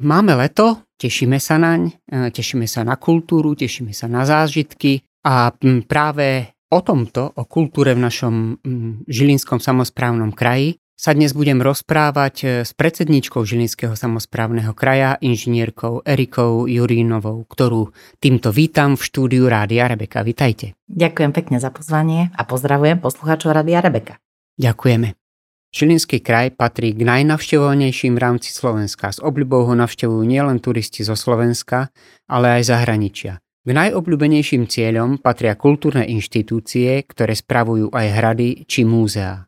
Máme leto, tešíme sa naň, e, tešíme sa na kultúru, tešíme sa na zážitky a práve o tomto, o kultúre v našom Žilinskom samozprávnom kraji sa dnes budem rozprávať e, s predsedničkou Žilinského samozprávneho kraja, inžinierkou Erikou Jurínovou, ktorú týmto vítam v štúdiu Rádia Rebeka. Vitajte. Ďakujem pekne za pozvanie a pozdravujem poslucháčov Rádia Rebeka. Ďakujeme. Žilinský kraj patrí k najnavštevovanejším v rámci Slovenska. S obľubou ho navštevujú nielen turisti zo Slovenska, ale aj zahraničia. K najobľúbenejším cieľom patria kultúrne inštitúcie, ktoré spravujú aj hrady či múzeá.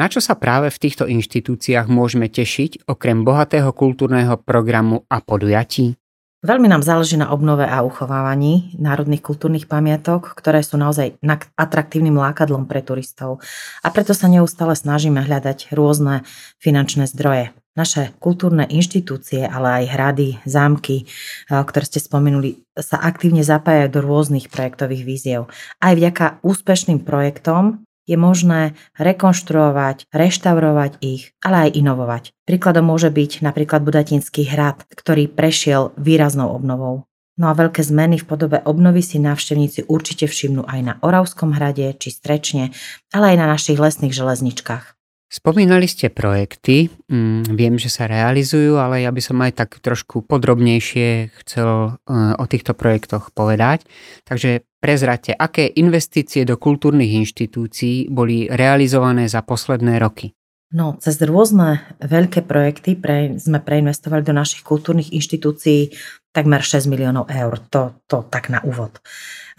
Na čo sa práve v týchto inštitúciách môžeme tešiť okrem bohatého kultúrneho programu a podujatí? Veľmi nám záleží na obnove a uchovávaní národných kultúrnych pamiatok, ktoré sú naozaj atraktívnym lákadlom pre turistov. A preto sa neustále snažíme hľadať rôzne finančné zdroje. Naše kultúrne inštitúcie, ale aj hrady, zámky, ktoré ste spomenuli, sa aktívne zapájajú do rôznych projektových víziev. Aj vďaka úspešným projektom je možné rekonštruovať, reštaurovať ich, ale aj inovovať. Príkladom môže byť napríklad Budatinský hrad, ktorý prešiel výraznou obnovou. No a veľké zmeny v podobe obnovy si návštevníci určite všimnú aj na Oravskom hrade či Strečne, ale aj na našich lesných železničkách. Spomínali ste projekty, mm, viem, že sa realizujú, ale ja by som aj tak trošku podrobnejšie chcel e, o týchto projektoch povedať. Takže prezrate, aké investície do kultúrnych inštitúcií boli realizované za posledné roky? No, cez rôzne veľké projekty pre, sme preinvestovali do našich kultúrnych inštitúcií takmer 6 miliónov eur. To, to tak na úvod.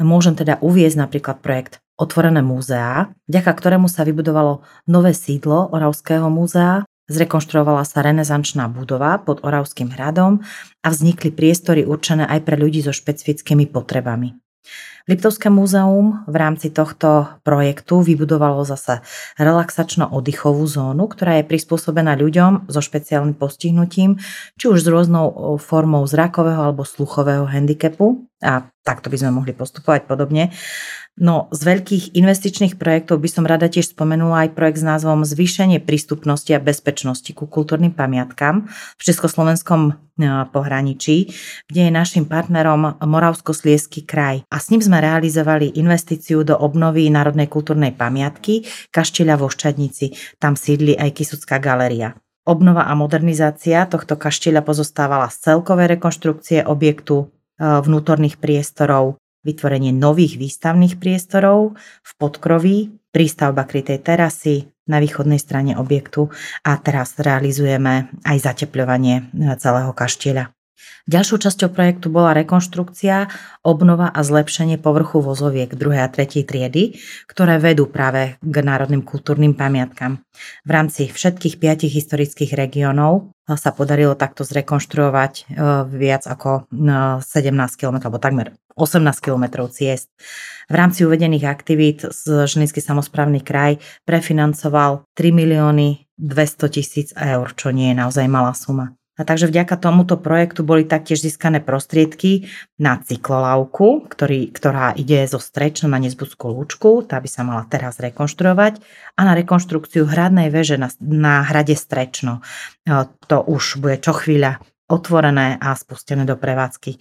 Môžem teda uviezť napríklad projekt otvorené múzeá, vďaka ktorému sa vybudovalo nové sídlo Oravského múzea, zrekonštruovala sa renesančná budova pod Oravským hradom a vznikli priestory určené aj pre ľudí so špecifickými potrebami. Liptovské múzeum v rámci tohto projektu vybudovalo zase relaxačno-oddychovú zónu, ktorá je prispôsobená ľuďom so špeciálnym postihnutím, či už s rôznou formou zrakového alebo sluchového handicapu. A takto by sme mohli postupovať podobne. No z veľkých investičných projektov by som rada tiež spomenula aj projekt s názvom Zvýšenie prístupnosti a bezpečnosti ku kultúrnym pamiatkám v Československom e, pohraničí, kde je našim partnerom Moravsko-Sliesky kraj. A s ním sme realizovali investíciu do obnovy Národnej kultúrnej pamiatky Kaštieľa vo Ščadnici. Tam sídli aj Kisucká galéria. Obnova a modernizácia tohto kaštieľa pozostávala z celkovej rekonštrukcie objektu, e, vnútorných priestorov, vytvorenie nových výstavných priestorov v podkroví, prístavba krytej terasy na východnej strane objektu a teraz realizujeme aj zatepľovanie celého kaštieľa. Ďalšou časťou projektu bola rekonštrukcia, obnova a zlepšenie povrchu vozoviek 2. a 3. triedy, ktoré vedú práve k národným kultúrnym pamiatkám. V rámci všetkých piatich historických regiónov sa podarilo takto zrekonštruovať e, viac ako 17 e, km, alebo takmer 18 km ciest. V rámci uvedených aktivít Žilinský samozprávny kraj prefinancoval 3 milióny 200 tisíc eur, čo nie je naozaj malá suma. A takže vďaka tomuto projektu boli taktiež získané prostriedky na cyklolavku, ktorý, ktorá ide zo Strečna na Nezbudskú lúčku, tá by sa mala teraz rekonštruovať, a na rekonštrukciu hradnej veže na, na hrade Strečno. E, to už bude čo chvíľa otvorené a spustené do prevádzky. E,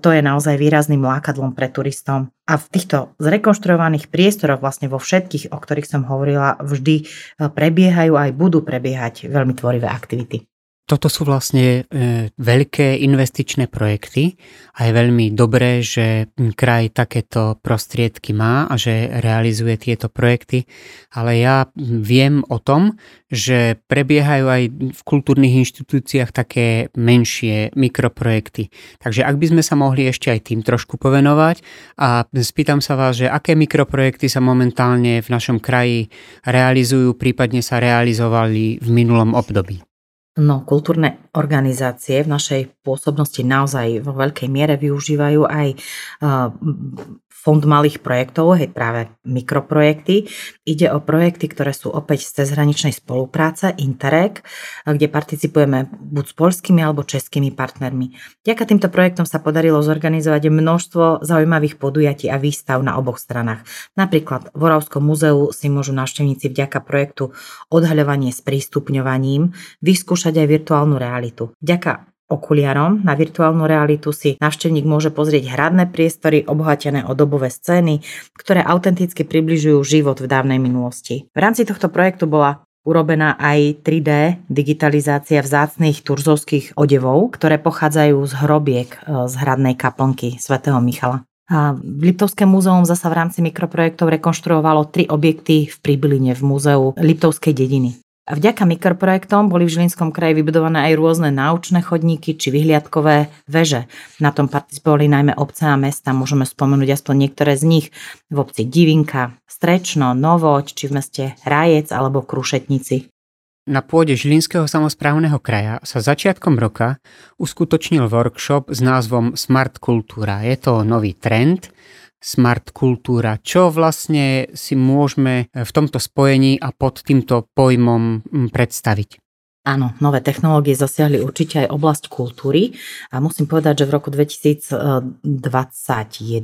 to je naozaj výrazným lákadlom pre turistom. A v týchto zrekonštruovaných priestoroch, vlastne vo všetkých, o ktorých som hovorila, vždy e, prebiehajú aj budú prebiehať veľmi tvorivé aktivity. Toto sú vlastne e, veľké investičné projekty a je veľmi dobré, že kraj takéto prostriedky má a že realizuje tieto projekty, ale ja viem o tom, že prebiehajú aj v kultúrnych inštitúciách také menšie mikroprojekty. Takže ak by sme sa mohli ešte aj tým trošku povenovať a spýtam sa vás, že aké mikroprojekty sa momentálne v našom kraji realizujú, prípadne sa realizovali v minulom období. No, kultúrne organizácie v našej pôsobnosti naozaj vo veľkej miere využívajú aj fond malých projektov, hej, práve mikroprojekty. Ide o projekty, ktoré sú opäť z cezhraničnej spolupráce, Interreg, kde participujeme buď s polskými alebo českými partnermi. Vďaka týmto projektom sa podarilo zorganizovať množstvo zaujímavých podujatí a výstav na oboch stranách. Napríklad v Oravskom múzeu si môžu návštevníci vďaka projektu odhaľovanie s prístupňovaním vyskúšať aj virtuálnu realitu. Vďaka okuliarom. Na virtuálnu realitu si návštevník môže pozrieť hradné priestory obohatené o dobové scény, ktoré autenticky približujú život v dávnej minulosti. V rámci tohto projektu bola urobená aj 3D digitalizácia vzácných turzovských odevov, ktoré pochádzajú z hrobiek e, z hradnej kaplnky svätého Michala. A Liptovské múzeum zasa v rámci mikroprojektov rekonštruovalo tri objekty v Pribiline v múzeu Liptovskej dediny. A vďaka mikroprojektom boli v Žilinskom kraji vybudované aj rôzne náučné chodníky či vyhliadkové veže. Na tom participovali najmä obce a mesta, môžeme spomenúť aspoň niektoré z nich v obci Divinka, Strečno, Novoč či v meste Rajec alebo Krušetnici. Na pôde Žilinského samozprávneho kraja sa začiatkom roka uskutočnil workshop s názvom Smart Kultúra. Je to nový trend, smart kultúra. Čo vlastne si môžeme v tomto spojení a pod týmto pojmom mm, predstaviť? Áno, nové technológie zasiahli určite aj oblasť kultúry a musím povedať, že v roku 2021,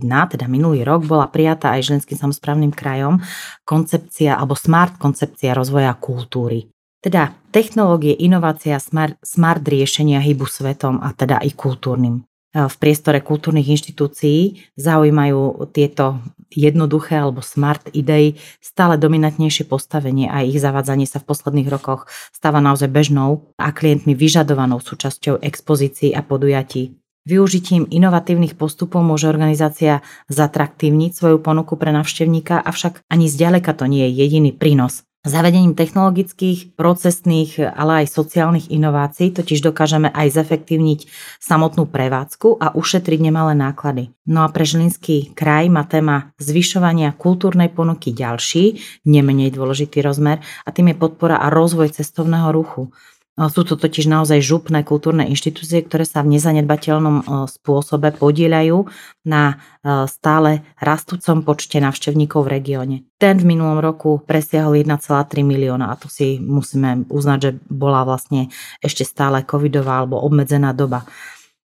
teda minulý rok, bola prijatá aj ženským samozprávnym krajom koncepcia alebo smart koncepcia rozvoja kultúry. Teda technológie, inovácia, smart, smart riešenia hybu svetom a teda i kultúrnym v priestore kultúrnych inštitúcií zaujímajú tieto jednoduché alebo smart idei stále dominantnejšie postavenie a ich zavádzanie sa v posledných rokoch stáva naozaj bežnou a klientmi vyžadovanou súčasťou expozícií a podujatí. Využitím inovatívnych postupov môže organizácia zatraktívniť svoju ponuku pre navštevníka, avšak ani zďaleka to nie je jediný prínos Zavedením technologických, procesných, ale aj sociálnych inovácií totiž dokážeme aj zefektívniť samotnú prevádzku a ušetriť nemalé náklady. No a pre Žilinský kraj má téma zvyšovania kultúrnej ponuky ďalší, nemenej dôležitý rozmer a tým je podpora a rozvoj cestovného ruchu. Sú to totiž naozaj župné kultúrne inštitúcie, ktoré sa v nezanedbateľnom e, spôsobe podielajú na e, stále rastúcom počte navštevníkov v regióne. Ten v minulom roku presiahol 1,3 milióna a to si musíme uznať, že bola vlastne ešte stále covidová alebo obmedzená doba.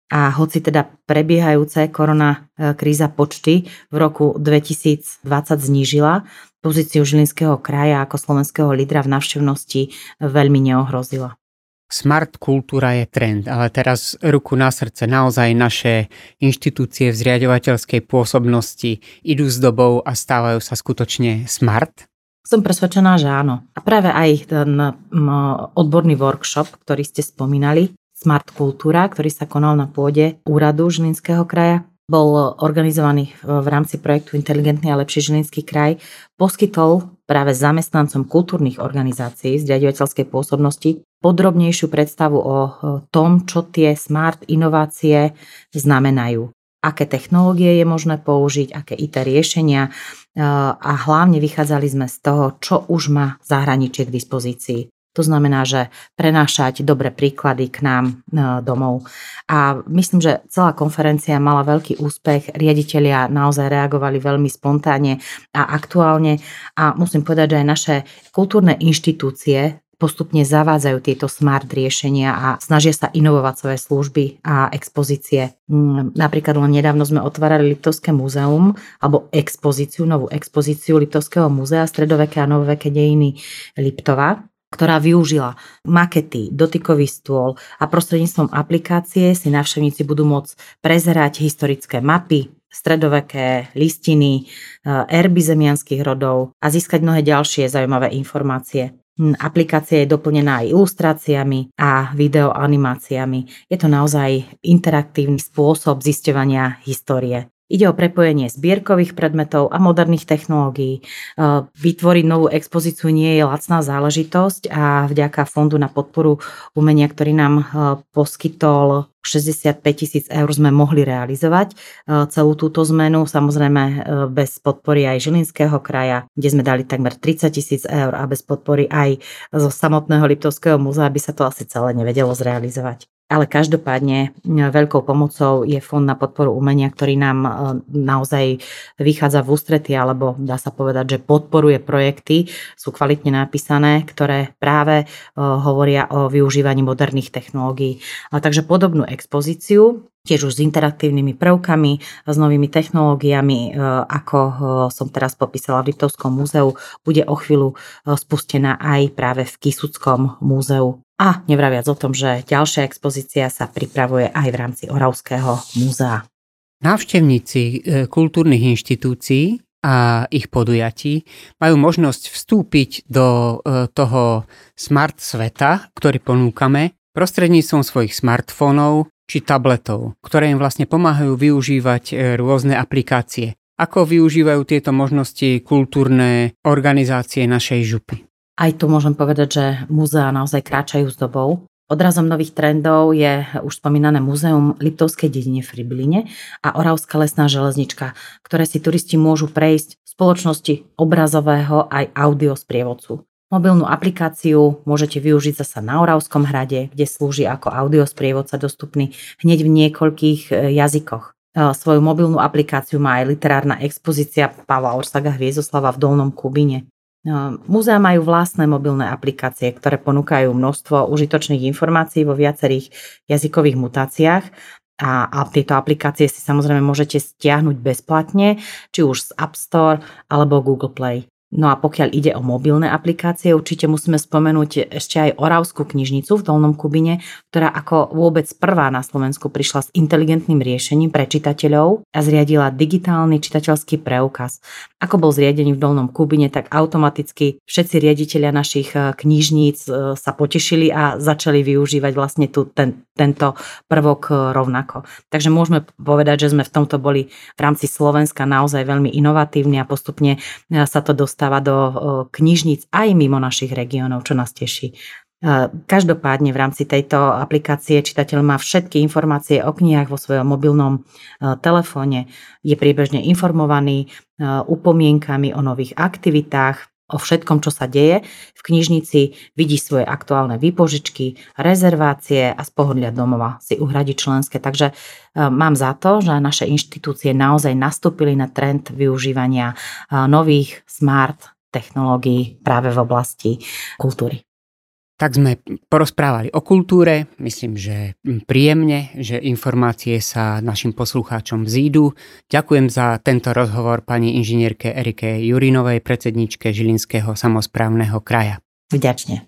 A hoci teda prebiehajúce korona e, kríza počty v roku 2020 znížila, pozíciu Žilinského kraja ako slovenského lídra v navštevnosti veľmi neohrozila. Smart kultúra je trend, ale teraz ruku na srdce, naozaj naše inštitúcie v zriadovateľskej pôsobnosti idú s dobou a stávajú sa skutočne smart? Som presvedčená, že áno. A práve aj ten odborný workshop, ktorý ste spomínali, Smart Kultúra, ktorý sa konal na pôde úradu Žilinského kraja, bol organizovaný v rámci projektu Inteligentný a lepší Žilinský kraj, poskytol práve zamestnancom kultúrnych organizácií z pôsobnosti podrobnejšiu predstavu o tom, čo tie smart inovácie znamenajú aké technológie je možné použiť, aké IT riešenia a hlavne vychádzali sme z toho, čo už má zahraničie k dispozícii. To znamená, že prenášať dobré príklady k nám e, domov. A myslím, že celá konferencia mala veľký úspech. Riaditeľia naozaj reagovali veľmi spontánne a aktuálne. A musím povedať, že aj naše kultúrne inštitúcie postupne zavádzajú tieto smart riešenia a snažia sa inovovať svoje služby a expozície. Mm, napríklad len nedávno sme otvárali Liptovské múzeum alebo expozíciu, novú expozíciu Liptovského múzea stredoveké a novoveké dejiny Liptova ktorá využila makety, dotykový stôl a prostredníctvom aplikácie si návštevníci budú môcť prezerať historické mapy, stredoveké listiny, eh, erby zemianských rodov a získať mnohé ďalšie zaujímavé informácie. Aplikácia je doplnená aj ilustráciami a videoanimáciami. Je to naozaj interaktívny spôsob zisťovania histórie. Ide o prepojenie zbierkových predmetov a moderných technológií. Vytvoriť novú expozíciu nie je lacná záležitosť a vďaka Fondu na podporu umenia, ktorý nám poskytol 65 tisíc eur sme mohli realizovať celú túto zmenu, samozrejme bez podpory aj Žilinského kraja, kde sme dali takmer 30 tisíc eur a bez podpory aj zo samotného Liptovského múzea by sa to asi celé nevedelo zrealizovať. Ale každopádne veľkou pomocou je Fond na podporu umenia, ktorý nám e, naozaj vychádza v ústrety, alebo dá sa povedať, že podporuje projekty, sú kvalitne napísané, ktoré práve e, hovoria o využívaní moderných technológií. Takže podobnú expozíciu tiež už s interaktívnymi prvkami, s novými technológiami, e, ako som teraz popísala v Liptovskom múzeu, bude o chvíľu spustená aj práve v Kisuckom múzeu A nevraviac o tom, že ďalšia expozícia sa pripravuje aj v rámci Oravského múzea. Návštevníci e, kultúrnych inštitúcií a ich podujatí majú možnosť vstúpiť do e, toho smart sveta, ktorý ponúkame prostredníctvom svojich smartfónov či tabletov, ktoré im vlastne pomáhajú využívať e, rôzne aplikácie. Ako využívajú tieto možnosti kultúrne organizácie našej župy? Aj tu môžem povedať, že múzea naozaj kráčajú s dobou. Odrazom nových trendov je už spomínané múzeum Liptovskej dedine v Fribiline a Oravská lesná železnička, ktoré si turisti môžu prejsť v spoločnosti obrazového aj audio sprievodcu. Mobilnú aplikáciu môžete využiť zasa na Oravskom hrade, kde slúži ako audiosprievodca dostupný hneď v niekoľkých e, jazykoch. E, svoju mobilnú aplikáciu má aj literárna expozícia Pavla Orsaga Hviezoslava v Dolnom Kubine. E, múzea majú vlastné mobilné aplikácie, ktoré ponúkajú množstvo užitočných informácií vo viacerých jazykových mutáciách a, a tieto aplikácie si samozrejme môžete stiahnuť bezplatne, či už z App Store alebo Google Play. No a pokiaľ ide o mobilné aplikácie, určite musíme spomenúť ešte aj Oravskú knižnicu v Dolnom Kubine, ktorá ako vôbec prvá na Slovensku prišla s inteligentným riešením pre čitateľov a zriadila digitálny čitateľský preukaz. Ako bol zriadený v Dolnom Kubine, tak automaticky všetci riaditeľia našich eh, knižníc eh, sa potešili a začali využívať vlastne tu ten, tento prvok eh, rovnako. Takže môžeme povedať, že sme v tomto boli v rámci Slovenska naozaj veľmi inovatívni a postupne sa to dostalo dostáva do knižníc aj mimo našich regiónov, čo nás teší. Každopádne v rámci tejto aplikácie čitateľ má všetky informácie o knihách vo svojom mobilnom telefóne, je priebežne informovaný upomienkami o nových aktivitách, o všetkom, čo sa deje. V knižnici vidí svoje aktuálne výpožičky, rezervácie a z pohodlia domova si uhradí členské. Takže e, mám za to, že naše inštitúcie naozaj nastúpili na trend využívania e, nových smart technológií práve v oblasti kultúry. Tak sme porozprávali o kultúre, myslím, že príjemne, že informácie sa našim poslucháčom vzídu. Ďakujem za tento rozhovor pani inžinierke Erike Jurinovej, predsedničke Žilinského samozprávneho kraja. Vďačne.